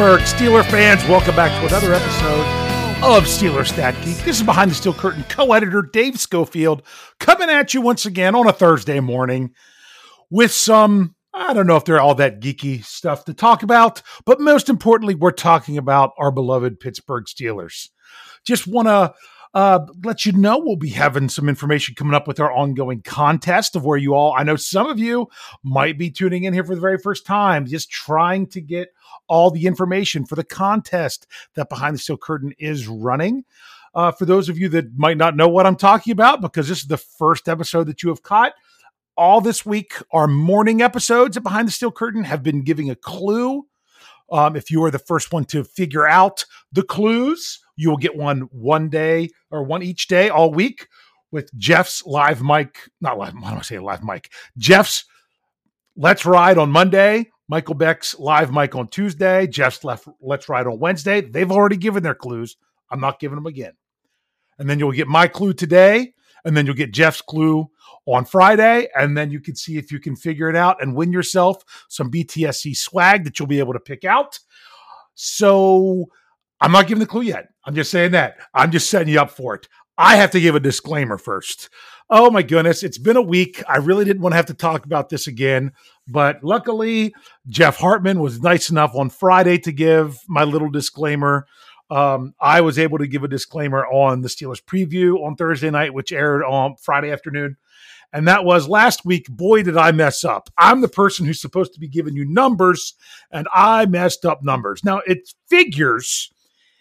Pittsburgh Steeler fans, welcome back to another episode of Steeler Stat Geek. This is Behind the Steel Curtain co-editor Dave Schofield coming at you once again on a Thursday morning with some I don't know if they're all that geeky stuff to talk about, but most importantly, we're talking about our beloved Pittsburgh Steelers. Just want to uh, let you know we'll be having some information coming up with our ongoing contest of where you all, I know some of you might be tuning in here for the very first time, just trying to get all the information for the contest that Behind the Steel Curtain is running. Uh, for those of you that might not know what I'm talking about, because this is the first episode that you have caught, all this week, our morning episodes at Behind the Steel Curtain have been giving a clue. Um, if you are the first one to figure out the clues, you will get one one day or one each day all week with Jeff's live mic, not live, I say live mic? Jeff's Let's Ride on Monday, Michael Beck's live mic on Tuesday, Jeff's left Let's Ride on Wednesday. They've already given their clues. I'm not giving them again. And then you'll get my clue today, and then you'll get Jeff's clue on Friday, and then you can see if you can figure it out and win yourself some BTSC swag that you'll be able to pick out. So I'm not giving the clue yet. I'm just saying that. I'm just setting you up for it. I have to give a disclaimer first. Oh my goodness, it's been a week. I really didn't want to have to talk about this again, but luckily, Jeff Hartman was nice enough on Friday to give my little disclaimer. Um, I was able to give a disclaimer on the Steelers preview on Thursday night, which aired on Friday afternoon. And that was last week. Boy, did I mess up. I'm the person who's supposed to be giving you numbers, and I messed up numbers. Now, it figures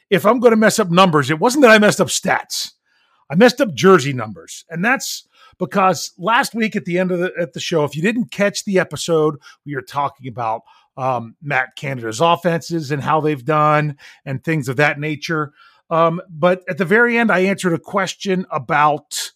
if I'm going to mess up numbers, it wasn't that I messed up stats. I messed up jersey numbers. And that's because last week at the end of the at the show, if you didn't catch the episode, we were talking about um, Matt Canada's offenses and how they've done and things of that nature. Um, but at the very end, I answered a question about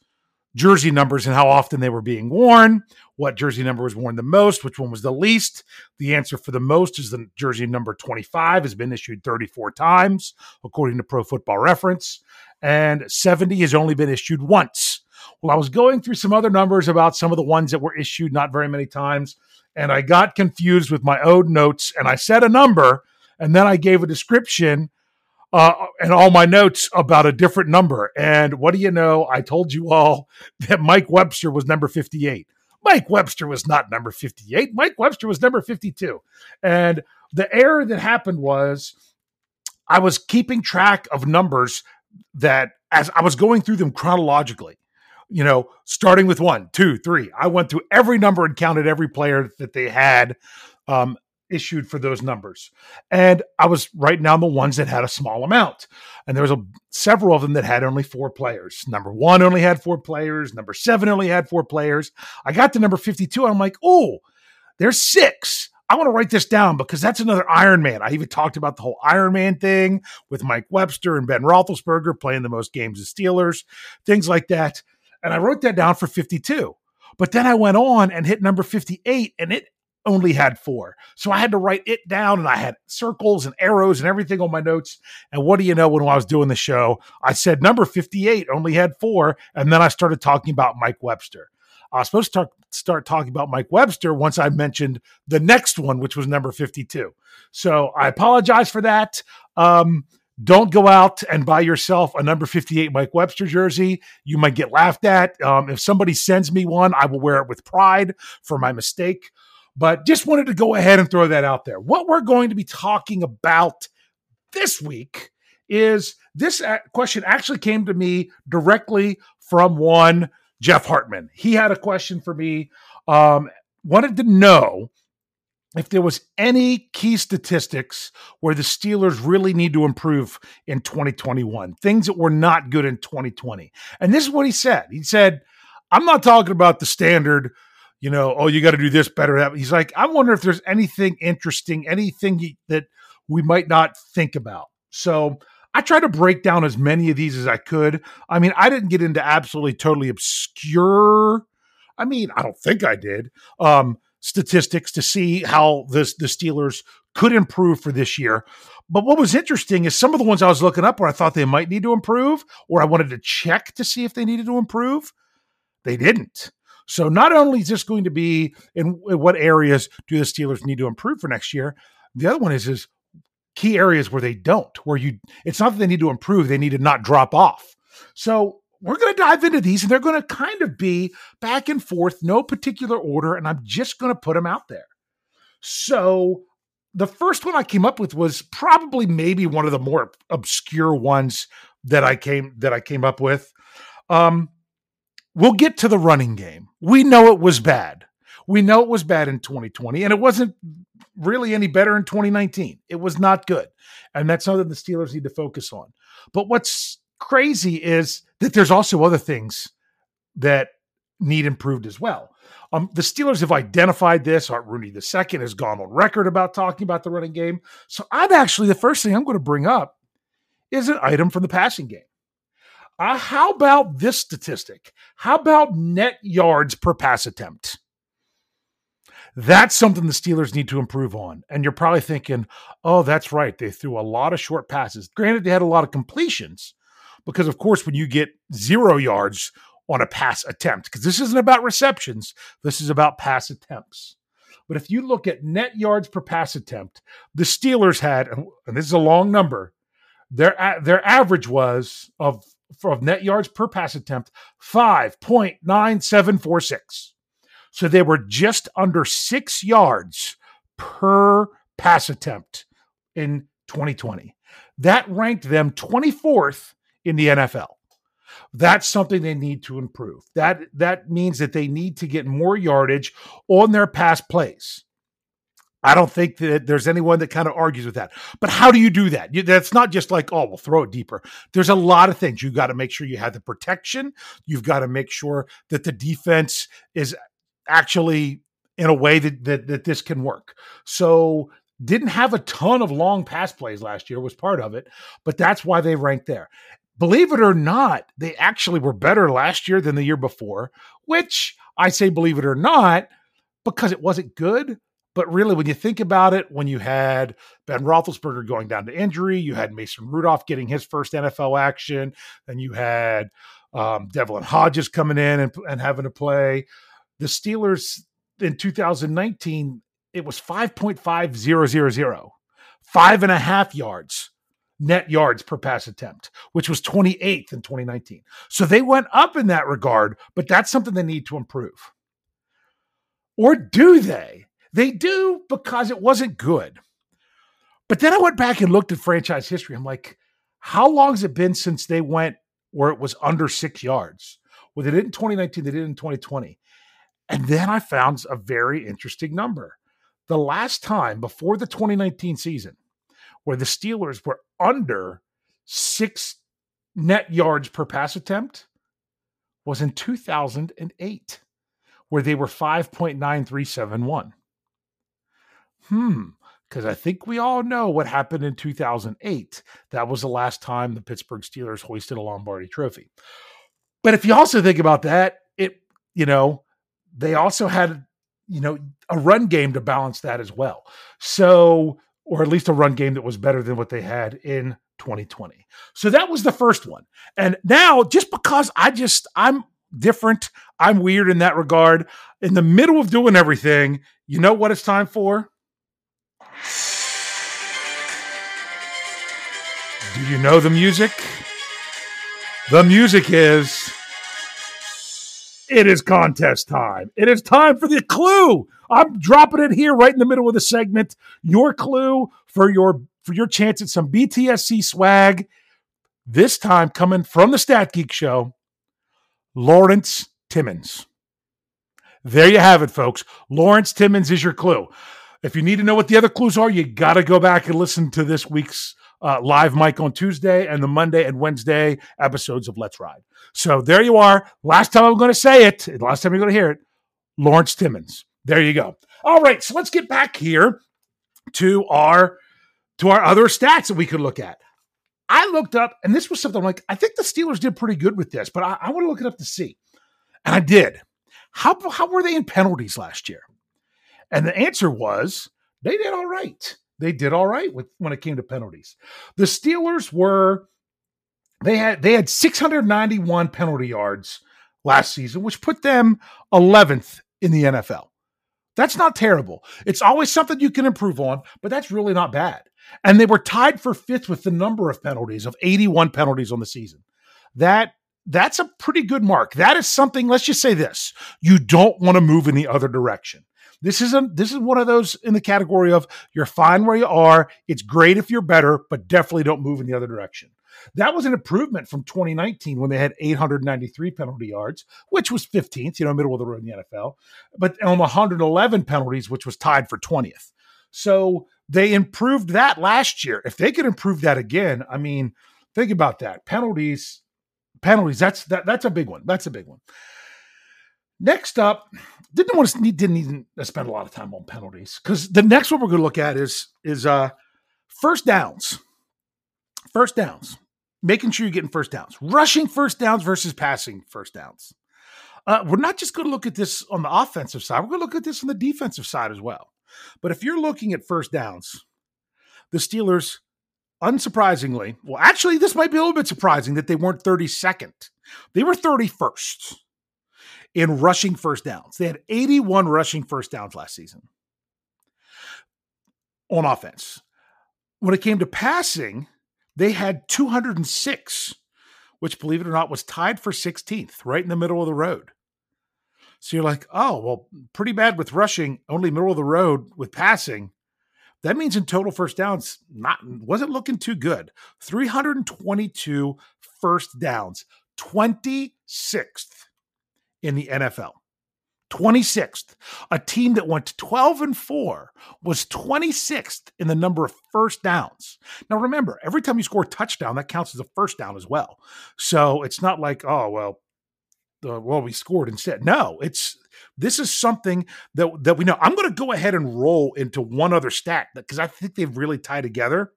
jersey numbers and how often they were being worn, what jersey number was worn the most, which one was the least. The answer for the most is the jersey number 25 has been issued 34 times, according to Pro Football Reference, and 70 has only been issued once. Well, I was going through some other numbers about some of the ones that were issued not very many times, and I got confused with my own notes, and I said a number, and then I gave a description uh, and all my notes about a different number. And what do you know? I told you all that Mike Webster was number 58. Mike Webster was not number 58. Mike Webster was number 52. And the error that happened was I was keeping track of numbers that as I was going through them chronologically, you know, starting with one, two, three. I went through every number and counted every player that they had um, issued for those numbers. And I was writing down the ones that had a small amount. And there was a, several of them that had only four players. Number one only had four players. Number seven only had four players. I got to number 52. I'm like, oh, there's six. I want to write this down because that's another Iron Man. I even talked about the whole Iron Man thing with Mike Webster and Ben Roethlisberger playing the most games as Steelers, things like that. And I wrote that down for 52. But then I went on and hit number 58, and it only had four. So I had to write it down and I had circles and arrows and everything on my notes. And what do you know when I was doing the show? I said number 58 only had four. And then I started talking about Mike Webster. I was supposed to talk, start talking about Mike Webster once I mentioned the next one, which was number 52. So I apologize for that. Um, don't go out and buy yourself a number 58 Mike Webster jersey. You might get laughed at. Um, if somebody sends me one, I will wear it with pride for my mistake. But just wanted to go ahead and throw that out there. What we're going to be talking about this week is this question actually came to me directly from one Jeff Hartman. He had a question for me. Um, wanted to know if there was any key statistics where the Steelers really need to improve in 2021, things that were not good in 2020. And this is what he said. He said, I'm not talking about the standard you know, oh, you got to do this better. He's like, I wonder if there's anything interesting, anything that we might not think about. So I try to break down as many of these as I could. I mean, I didn't get into absolutely totally obscure. I mean, I don't think I did. Um, statistics to see how this the Steelers could improve for this year. But what was interesting is some of the ones I was looking up where I thought they might need to improve, or I wanted to check to see if they needed to improve. They didn't. So not only is this going to be in, in what areas do the Steelers need to improve for next year, the other one is is key areas where they don't, where you, it's not that they need to improve, they need to not drop off. So we're going to dive into these and they're going to kind of be back and forth, no particular order. And I'm just going to put them out there. So the first one I came up with was probably maybe one of the more obscure ones that I came that I came up with. Um, we'll get to the running game. We know it was bad. We know it was bad in 2020, and it wasn't really any better in 2019. It was not good. And that's something the Steelers need to focus on. But what's crazy is that there's also other things that need improved as well. Um, the Steelers have identified this. Art Rooney II has gone on record about talking about the running game. So I'm actually the first thing I'm going to bring up is an item from the passing game. Uh, how about this statistic? How about net yards per pass attempt? That's something the Steelers need to improve on. And you're probably thinking, oh, that's right. They threw a lot of short passes. Granted, they had a lot of completions because, of course, when you get zero yards on a pass attempt, because this isn't about receptions, this is about pass attempts. But if you look at net yards per pass attempt, the Steelers had, and this is a long number, their their average was of of net yards per pass attempt 5.9746. So they were just under six yards per pass attempt in 2020. That ranked them 24th in the NFL. That's something they need to improve. That that means that they need to get more yardage on their pass plays. I don't think that there's anyone that kind of argues with that. But how do you do that? You, that's not just like, oh, we'll throw it deeper. There's a lot of things. You've got to make sure you have the protection. You've got to make sure that the defense is actually in a way that, that that this can work. So didn't have a ton of long pass plays last year was part of it, but that's why they ranked there. Believe it or not, they actually were better last year than the year before, which I say believe it or not because it wasn't good, but really, when you think about it, when you had Ben Roethlisberger going down to injury, you had Mason Rudolph getting his first NFL action, then you had um, Devlin Hodges coming in and, and having to play. The Steelers in 2019, it was 5.5000, five and a half yards net yards per pass attempt, which was 28th in 2019. So they went up in that regard, but that's something they need to improve. Or do they? They do because it wasn't good. But then I went back and looked at franchise history. I'm like, how long has it been since they went where it was under six yards? Well, they did in 2019, they did in 2020. And then I found a very interesting number. The last time before the 2019 season where the Steelers were under six net yards per pass attempt was in 2008, where they were 5.9371. Hmm, because I think we all know what happened in 2008. That was the last time the Pittsburgh Steelers hoisted a Lombardi trophy. But if you also think about that, it, you know, they also had, you know, a run game to balance that as well. So, or at least a run game that was better than what they had in 2020. So that was the first one. And now, just because I just, I'm different, I'm weird in that regard, in the middle of doing everything, you know what it's time for? Do you know the music? The music is it is contest time. It is time for the clue. I'm dropping it here right in the middle of the segment. Your clue for your for your chance at some BTSC swag. This time coming from the Stat Geek Show, Lawrence Timmons. There you have it, folks. Lawrence Timmons is your clue. If you need to know what the other clues are, you got to go back and listen to this week's uh, live mic on Tuesday and the Monday and Wednesday episodes of Let's Ride. So there you are. Last time I'm going to say it, last time you're going to hear it, Lawrence Timmons. There you go. All right, so let's get back here to our to our other stats that we could look at. I looked up, and this was something I'm like, I think the Steelers did pretty good with this, but I, I want to look it up to see. And I did. How, how were they in penalties last year? And the answer was they did all right they did all right with when it came to penalties. The Steelers were they had they had 691 penalty yards last season, which put them 11th in the NFL. That's not terrible. It's always something you can improve on, but that's really not bad. And they were tied for fifth with the number of penalties of 81 penalties on the season. That that's a pretty good mark. That is something, let's just say this. You don't want to move in the other direction. This is a this is one of those in the category of you're fine where you are. It's great if you're better, but definitely don't move in the other direction. That was an improvement from 2019 when they had 893 penalty yards, which was 15th, you know, middle of the road in the NFL, but on 111 penalties, which was tied for 20th. So they improved that last year. If they could improve that again, I mean, think about that. Penalties, penalties. That's that. That's a big one. That's a big one. Next up, didn't want to didn't even spend a lot of time on penalties because the next one we're going to look at is is uh first downs. First downs making sure you're getting first downs, rushing first downs versus passing first downs. Uh, we're not just going to look at this on the offensive side, we're going to look at this on the defensive side as well. But if you're looking at first downs, the Steelers, unsurprisingly, well, actually, this might be a little bit surprising that they weren't 32nd. They were 31st in rushing first downs. They had 81 rushing first downs last season on offense. When it came to passing, they had 206, which, believe it or not, was tied for 16th, right in the middle of the road. So you're like, oh, well, pretty bad with rushing, only middle of the road with passing. That means in total first downs, not wasn't looking too good. 322 first downs, 26th in the NFL. 26th. A team that went 12 and 4 was 26th in the number of first downs. Now remember, every time you score a touchdown, that counts as a first down as well. So it's not like, oh, well, uh, well, we scored instead. No, it's this is something that that we know. I'm going to go ahead and roll into one other stat because I think they've really tied together.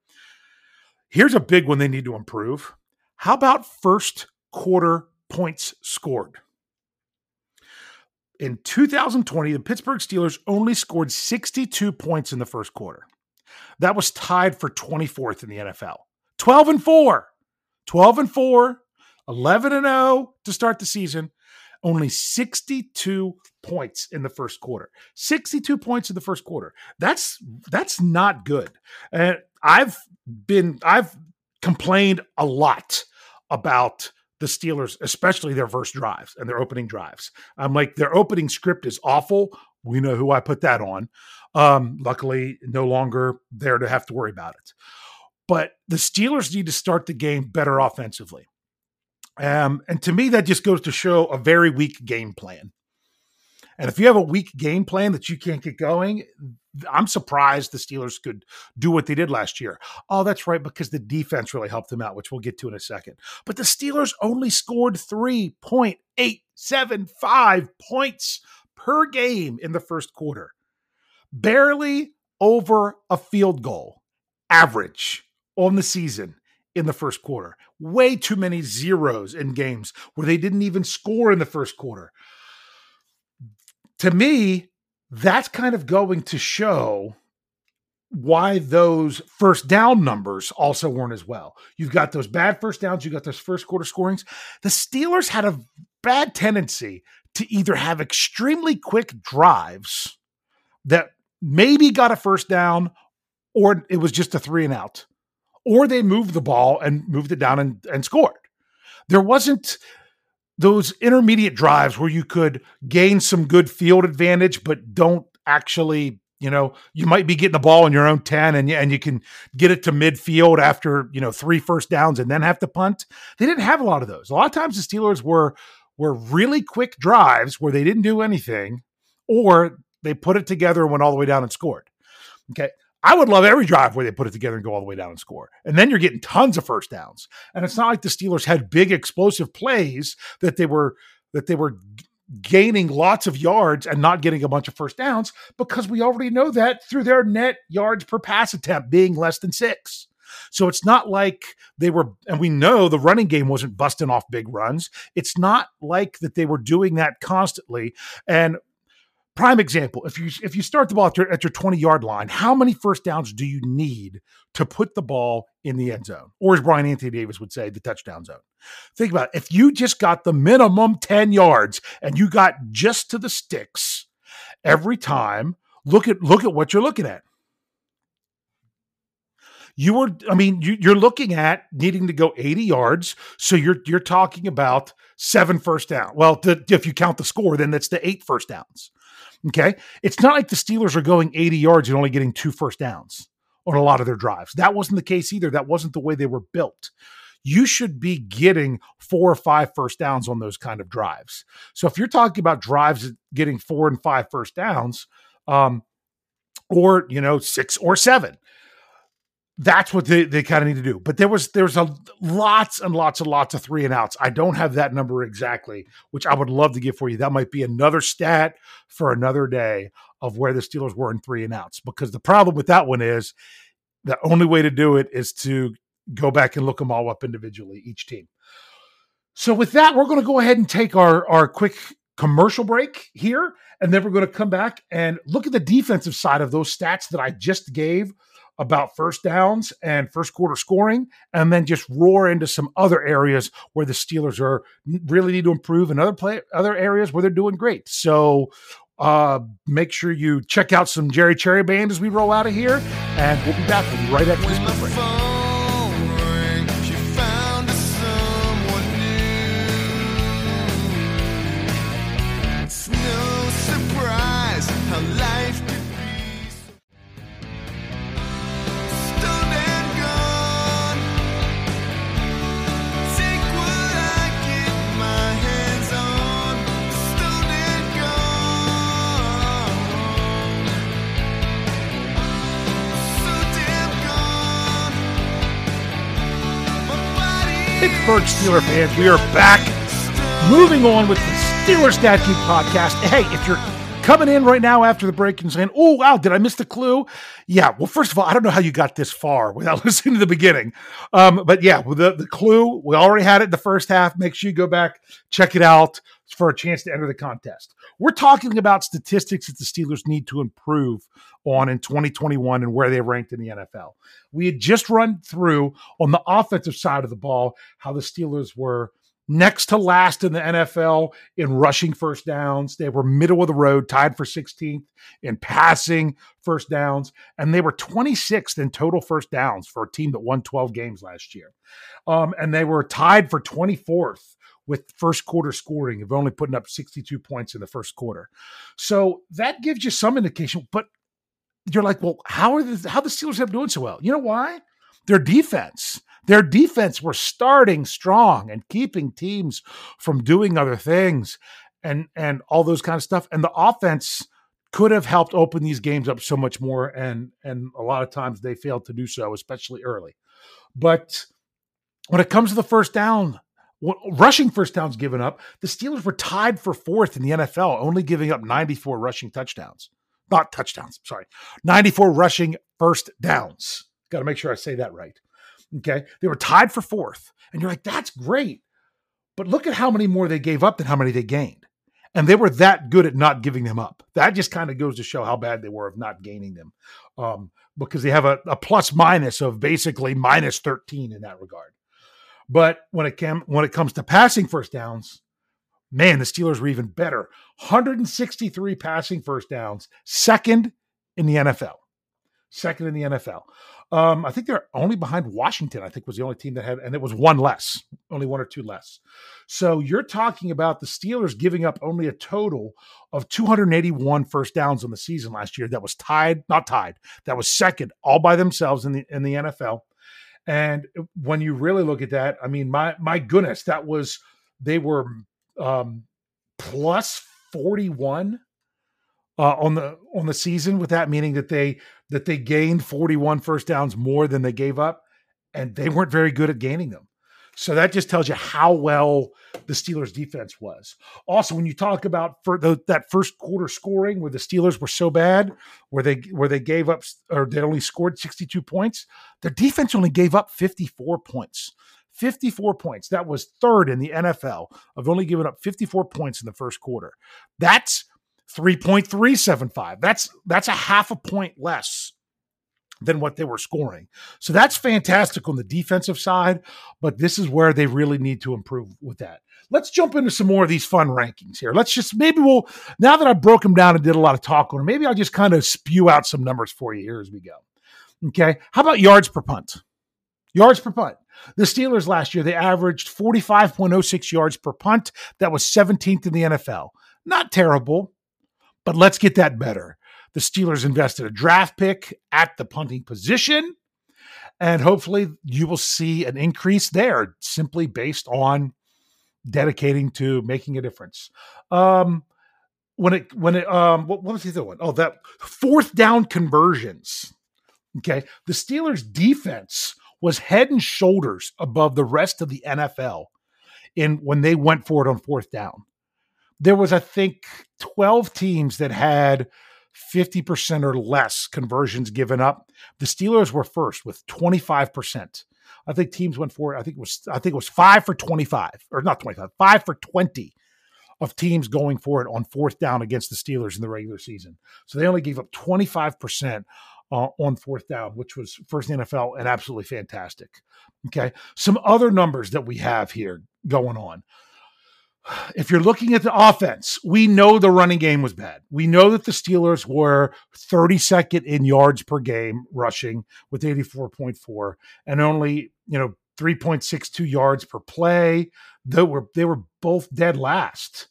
Here's a big one they need to improve. How about first quarter points scored? In 2020, the Pittsburgh Steelers only scored 62 points in the first quarter. That was tied for 24th in the NFL. 12 and 4. 12 and 4, 11 and 0 to start the season. Only 62 points in the first quarter. 62 points in the first quarter. That's that's not good. And I've been I've complained a lot about the Steelers, especially their first drives and their opening drives. I'm like, their opening script is awful. We know who I put that on. Um, luckily, no longer there to have to worry about it. But the Steelers need to start the game better offensively. Um, and to me, that just goes to show a very weak game plan. And if you have a weak game plan that you can't get going, I'm surprised the Steelers could do what they did last year. Oh, that's right, because the defense really helped them out, which we'll get to in a second. But the Steelers only scored 3.875 points per game in the first quarter, barely over a field goal average on the season in the first quarter. Way too many zeros in games where they didn't even score in the first quarter to me, that's kind of going to show why those first down numbers also weren't as well. You've got those bad first downs, you got those first quarter scorings. The Steelers had a bad tendency to either have extremely quick drives that maybe got a first down or it was just a three and out, or they moved the ball and moved it down and, and scored. There wasn't those intermediate drives where you could gain some good field advantage, but don't actually, you know, you might be getting the ball in your own 10 and, and you can get it to midfield after, you know, three first downs and then have to punt. They didn't have a lot of those. A lot of times the Steelers were were really quick drives where they didn't do anything or they put it together and went all the way down and scored. Okay. I would love every drive where they put it together and go all the way down and score. And then you're getting tons of first downs. And it's not like the Steelers had big explosive plays that they were that they were gaining lots of yards and not getting a bunch of first downs because we already know that through their net yards per pass attempt being less than 6. So it's not like they were, and we know the running game wasn't busting off big runs. It's not like that they were doing that constantly. And prime example if you if you start the ball at your, at your 20 yard line how many first downs do you need to put the ball in the end zone or as bryan anthony davis would say the touchdown zone think about it if you just got the minimum 10 yards and you got just to the sticks every time. Look at look at what you're looking at. You were, I mean, you, you're looking at needing to go 80 yards. So you're you're talking about seven first down. Well, the, if you count the score, then that's the eight first downs. Okay, it's not like the Steelers are going 80 yards and only getting two first downs on a lot of their drives. That wasn't the case either. That wasn't the way they were built you should be getting four or five first downs on those kind of drives. So if you're talking about drives getting four and five first downs, um, or you know six or seven, that's what they, they kind of need to do. But there was there's a lots and lots and lots of three and outs. I don't have that number exactly, which I would love to give for you. That might be another stat for another day of where the Steelers were in three and outs. Because the problem with that one is the only way to do it is to go back and look them all up individually, each team. So with that, we're going to go ahead and take our, our quick commercial break here. And then we're going to come back and look at the defensive side of those stats that I just gave about first downs and first quarter scoring, and then just roar into some other areas where the Steelers are really need to improve, and other play other areas where they're doing great. So uh, make sure you check out some Jerry Cherry Band as we roll out of here, and we'll be back right after this break. Pittsburgh Steeler fans, we are back. Moving on with the Steeler Stat Geek podcast. Hey, if you're coming in right now after the break and saying, "Oh wow, did I miss the clue?" Yeah. Well, first of all, I don't know how you got this far without listening to the beginning. Um, but yeah, the the clue we already had it the first half. Make sure you go back, check it out for a chance to enter the contest. We're talking about statistics that the Steelers need to improve on in 2021 and where they ranked in the NFL. We had just run through on the offensive side of the ball how the Steelers were next to last in the NFL in rushing first downs. They were middle of the road, tied for 16th in passing first downs, and they were 26th in total first downs for a team that won 12 games last year. Um, and they were tied for 24th with first quarter scoring of only putting up 62 points in the first quarter. So that gives you some indication, but you're like, well, how are the how the Steelers have doing so well? You know why? Their defense. Their defense were starting strong and keeping teams from doing other things and and all those kind of stuff. And the offense could have helped open these games up so much more. And and a lot of times they failed to do so, especially early. But when it comes to the first down, rushing first downs given up, the Steelers were tied for fourth in the NFL, only giving up 94 rushing touchdowns. Not touchdowns, sorry. 94 rushing first downs. Got to make sure I say that right. Okay. They were tied for fourth. And you're like, that's great. But look at how many more they gave up than how many they gained. And they were that good at not giving them up. That just kind of goes to show how bad they were of not gaining them. Um, because they have a, a plus minus of basically minus 13 in that regard. But when it came when it comes to passing first downs, man, the Steelers were even better. 163 passing first downs, second in the NFL. Second in the NFL. Um, I think they're only behind Washington. I think was the only team that had, and it was one less, only one or two less. So you're talking about the Steelers giving up only a total of 281 first downs on the season last year. That was tied, not tied. That was second, all by themselves in the in the NFL. And when you really look at that, I mean, my my goodness, that was they were um, plus 41 uh, on the on the season with that meaning that they that they gained 41 first downs more than they gave up and they weren't very good at gaining them so that just tells you how well the Steelers defense was. Also, when you talk about the, that first quarter scoring where the Steelers were so bad, where they where they gave up or they only scored 62 points, their defense only gave up 54 points. 54 points. That was third in the NFL of only giving up 54 points in the first quarter. That's 3.375. That's that's a half a point less than what they were scoring. So that's fantastic on the defensive side, but this is where they really need to improve with that. let's jump into some more of these fun rankings here. Let's just maybe we'll now that I broke them down and did a lot of talk on them, maybe I'll just kind of spew out some numbers for you here as we go. Okay. How about yards per punt? Yards per punt. The Steelers last year, they averaged 45.06 yards per punt. That was 17th in the NFL. Not terrible, but let's get that better. The Steelers invested a draft pick at the punting position, and hopefully you will see an increase there simply based on dedicating to making a difference. Um, when it when it um what, what was the other one? Oh, that fourth down conversions. Okay, the Steelers' defense was head and shoulders above the rest of the NFL in when they went for it on fourth down. There was, I think, 12 teams that had 50% or less conversions given up. The Steelers were first with 25%. I think teams went for. I think it was I think it was 5 for 25 or not 25, 5 for 20 of teams going for it on fourth down against the Steelers in the regular season. So they only gave up 25% uh, on fourth down, which was first in NFL and absolutely fantastic. Okay. Some other numbers that we have here going on. If you're looking at the offense, we know the running game was bad. We know that the Steelers were 32nd in yards per game rushing with 84.4 and only, you know, 3.62 yards per play. They were they were both dead last.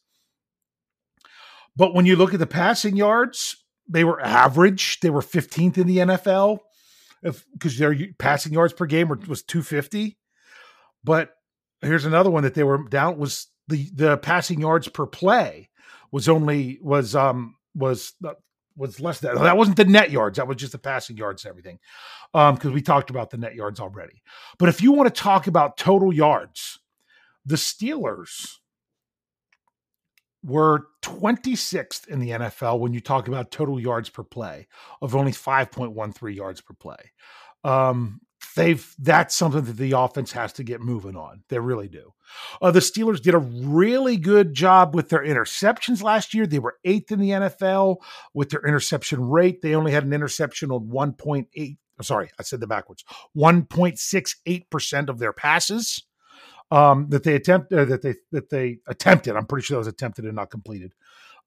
But when you look at the passing yards, they were average. They were 15th in the NFL because their passing yards per game was 250. But here's another one that they were down was the the passing yards per play was only was um was uh, was less than that wasn't the net yards that was just the passing yards and everything um because we talked about the net yards already but if you want to talk about total yards the steelers were 26th in the NFL when you talk about total yards per play of only 5.13 yards per play. Um, they've that's something that the offense has to get moving on. They really do. Uh, the Steelers did a really good job with their interceptions last year. They were eighth in the NFL with their interception rate. They only had an interception on 1.8. Sorry, I said the backwards. 1.68 percent of their passes um, that they attempt uh, that they that they attempted. I'm pretty sure that was attempted and not completed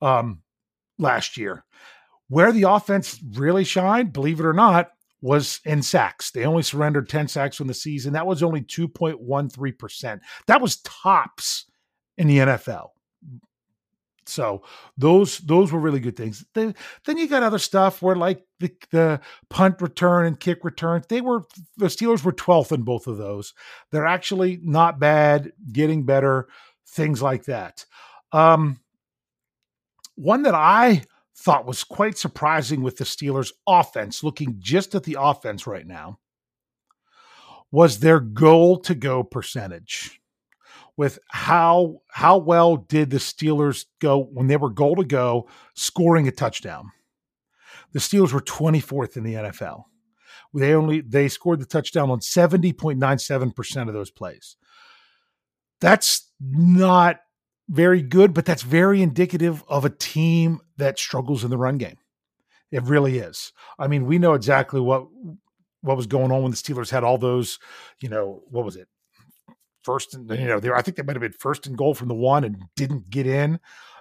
um, last year. Where the offense really shined, believe it or not, was in sacks. They only surrendered 10 sacks from the season. That was only 2.13%. That was tops in the NFL. So those those were really good things. Then, then you got other stuff where like the, the punt return and kick return. They were the Steelers were 12th in both of those. They're actually not bad, getting better, things like that. Um, one that I thought was quite surprising with the Steelers offense, looking just at the offense right now, was their goal to go percentage with how how well did the Steelers go when they were goal to go scoring a touchdown. The Steelers were 24th in the NFL. They only they scored the touchdown on 70.97% of those plays. That's not very good, but that's very indicative of a team that struggles in the run game. It really is. I mean, we know exactly what what was going on when the Steelers had all those, you know, what was it? first and you know I think they might have been first and goal from the one and didn't get in,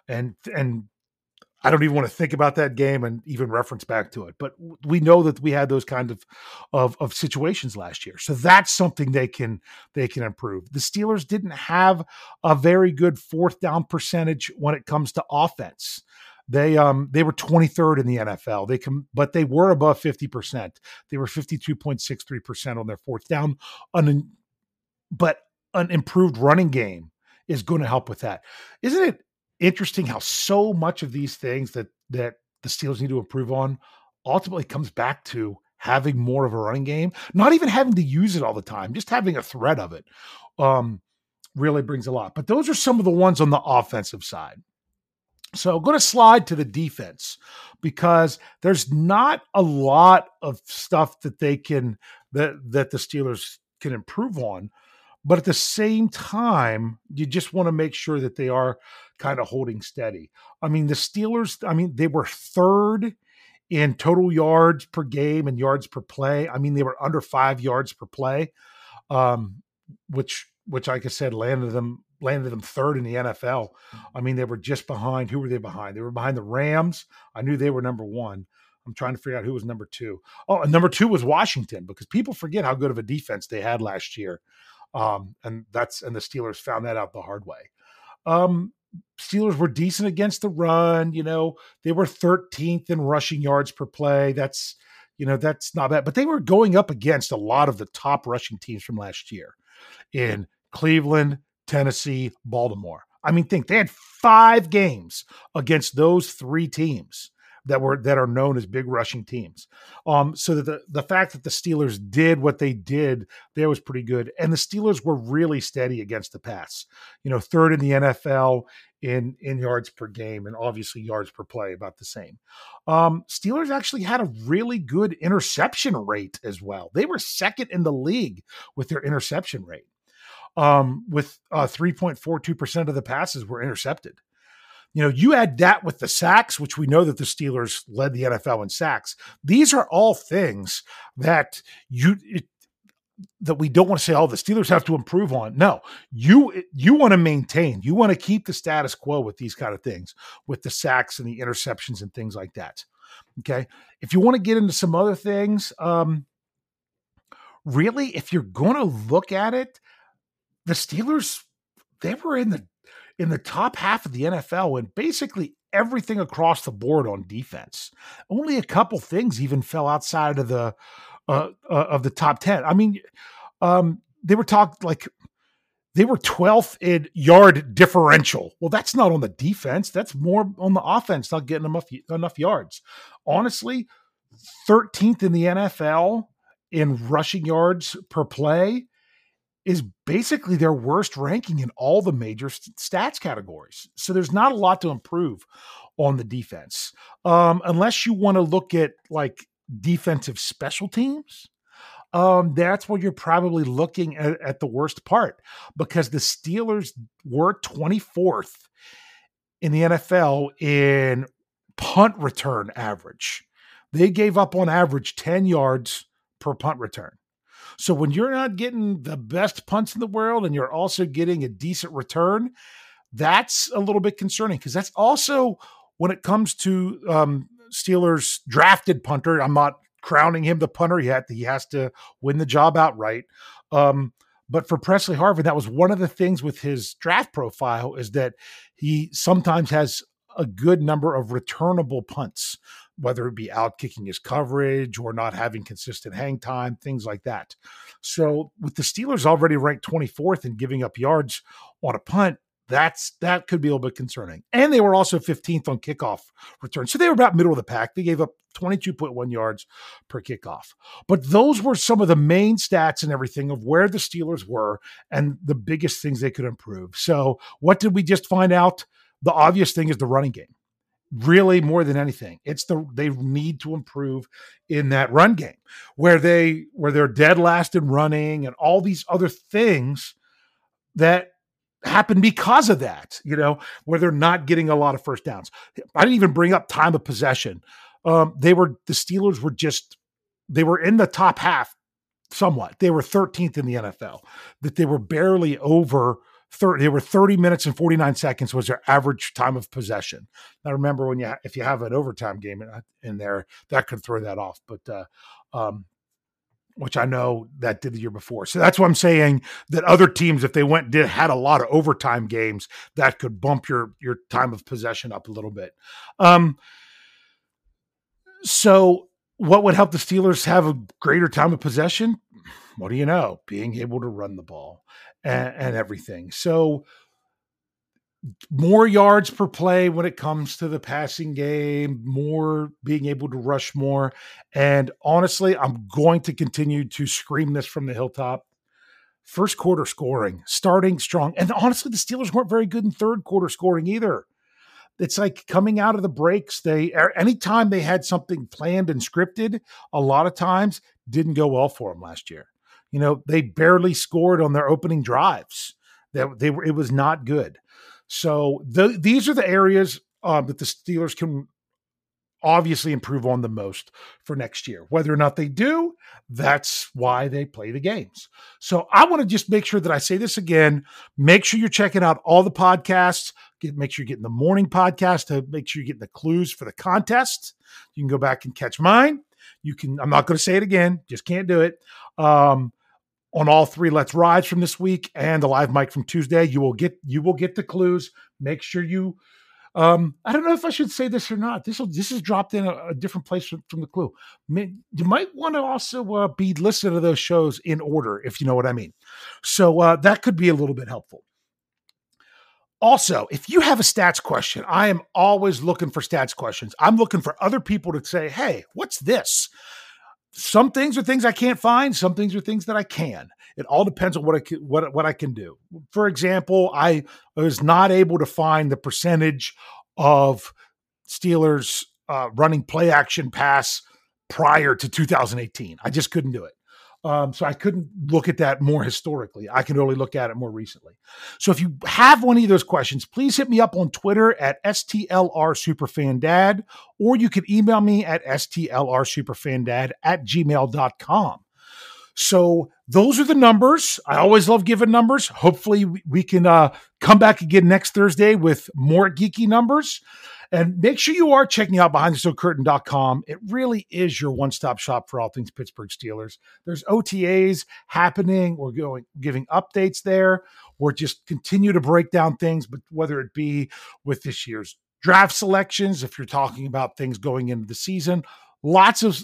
and and I don't even want to think about that game and even reference back to it. But we know that we had those kind of, of of situations last year, so that's something they can they can improve. The Steelers didn't have a very good fourth down percentage when it comes to offense. They um they were 23rd in the NFL. They can but they were above 50%. They were 52.63% on their fourth down. Un, but an improved running game is going to help with that. Isn't it interesting how so much of these things that that the Steelers need to improve on ultimately comes back to having more of a running game, not even having to use it all the time, just having a threat of it. Um, really brings a lot. But those are some of the ones on the offensive side. So I'm going to slide to the defense because there's not a lot of stuff that they can that that the Steelers can improve on. But at the same time, you just want to make sure that they are kind of holding steady. I mean, the Steelers, I mean, they were third in total yards per game and yards per play. I mean, they were under five yards per play, um, which which like I said landed them landed them third in the NFL. I mean, they were just behind. Who were they behind? They were behind the Rams. I knew they were number one. I'm trying to figure out who was number two. Oh, and number two was Washington because people forget how good of a defense they had last year. Um, and that's and the Steelers found that out the hard way. Um, Steelers were decent against the run. You know, they were 13th in rushing yards per play. That's you know that's not bad, but they were going up against a lot of the top rushing teams from last year in Cleveland, Tennessee, Baltimore. I mean, think they had five games against those three teams that were that are known as big rushing teams. Um, so that the the fact that the Steelers did what they did there was pretty good, and the Steelers were really steady against the pass. You know, third in the NFL in in yards per game, and obviously yards per play about the same. Um, Steelers actually had a really good interception rate as well. They were second in the league with their interception rate. Um, with uh, 3.42% of the passes were intercepted. You know, you add that with the sacks, which we know that the Steelers led the NFL in sacks. These are all things that you it, that we don't want to say, oh, the Steelers have to improve on. No, you you want to maintain, you want to keep the status quo with these kind of things, with the sacks and the interceptions and things like that. Okay, if you want to get into some other things, um, really, if you're going to look at it, the Steelers they were in the in the top half of the NFL and basically everything across the board on defense. Only a couple things even fell outside of the uh, uh, of the top 10. I mean, um, they were talked like they were 12th in yard differential. Well, that's not on the defense. That's more on the offense, not getting enough enough yards. Honestly, 13th in the NFL in rushing yards per play is basically their worst ranking in all the major stats categories. So there's not a lot to improve on the defense. Um, unless you want to look at like defensive special teams, um, that's where you're probably looking at, at the worst part because the Steelers were 24th in the NFL in punt return average. They gave up on average 10 yards per punt return. So when you're not getting the best punts in the world and you're also getting a decent return, that's a little bit concerning because that's also when it comes to um, Steelers drafted punter. I'm not crowning him the punter yet. He has to win the job outright. Um, but for Pressley Harvin, that was one of the things with his draft profile is that he sometimes has a good number of returnable punts whether it be out kicking his coverage or not having consistent hang time, things like that. So with the Steelers already ranked 24th and giving up yards on a punt, that's that could be a little bit concerning. And they were also 15th on kickoff return. So they were about middle of the pack. They gave up 22.1 yards per kickoff. But those were some of the main stats and everything of where the Steelers were and the biggest things they could improve. So what did we just find out? The obvious thing is the running game really more than anything it's the they need to improve in that run game where they where they're dead last in running and all these other things that happen because of that you know where they're not getting a lot of first downs. I didn't even bring up time of possession. Um they were the steelers were just they were in the top half somewhat. They were 13th in the nfl that they were barely over 30, they were 30 minutes and 49 seconds was their average time of possession. Now remember when you if you have an overtime game in, in there, that could throw that off. But uh, um, which I know that did the year before. So that's what I'm saying that other teams, if they went did had a lot of overtime games, that could bump your your time of possession up a little bit. Um, so what would help the Steelers have a greater time of possession? What do you know? Being able to run the ball and, and everything. So more yards per play when it comes to the passing game, more being able to rush more. And honestly, I'm going to continue to scream this from the hilltop. First quarter scoring, starting strong. And honestly, the Steelers weren't very good in third quarter scoring either. It's like coming out of the breaks, they anytime they had something planned and scripted, a lot of times didn't go well for them last year. You know, they barely scored on their opening drives. That they were it was not good. So the, these are the areas uh, that the Steelers can obviously improve on the most for next year. Whether or not they do, that's why they play the games. So I want to just make sure that I say this again. Make sure you're checking out all the podcasts. Get, make sure you're getting the morning podcast to make sure you're getting the clues for the contest. You can go back and catch mine. You can, I'm not going to say it again, just can't do it. Um, on all three let's rides from this week and the live mic from Tuesday, you will get you will get the clues. Make sure you um, I don't know if I should say this or not. This will this is dropped in a, a different place from, from, the clue. You might want to also uh, be listening to those shows in order, if you know what I mean. So uh, that could be a little bit helpful. Also, if you have a stats question, I am always looking for stats questions. I'm looking for other people to say, "Hey, what's this?" Some things are things I can't find. Some things are things that I can. It all depends on what I can, what what I can do. For example, I was not able to find the percentage of Steelers uh, running play action pass prior to 2018. I just couldn't do it. Um, so I couldn't look at that more historically. I can only look at it more recently. So if you have one of those questions, please hit me up on Twitter at STLR SuperFanDad, or you can email me at STLR at gmail.com. So those are the numbers. I always love giving numbers. Hopefully, we can uh, come back again next Thursday with more geeky numbers. And make sure you are checking out BehindTheSteelCurtain.com. It really is your one-stop shop for all things Pittsburgh Steelers. There's OTAs happening. We're going giving updates there. We're just continue to break down things, but whether it be with this year's draft selections, if you're talking about things going into the season, lots of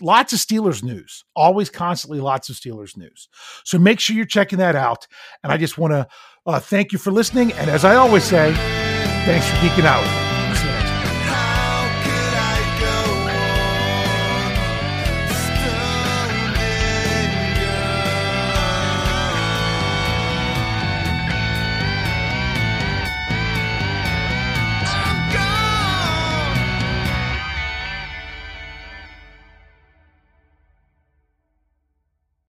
lots of Steelers news. Always constantly lots of Steelers news. So make sure you're checking that out. And I just want to uh, thank you for listening. And as I always say, thanks for geeking out.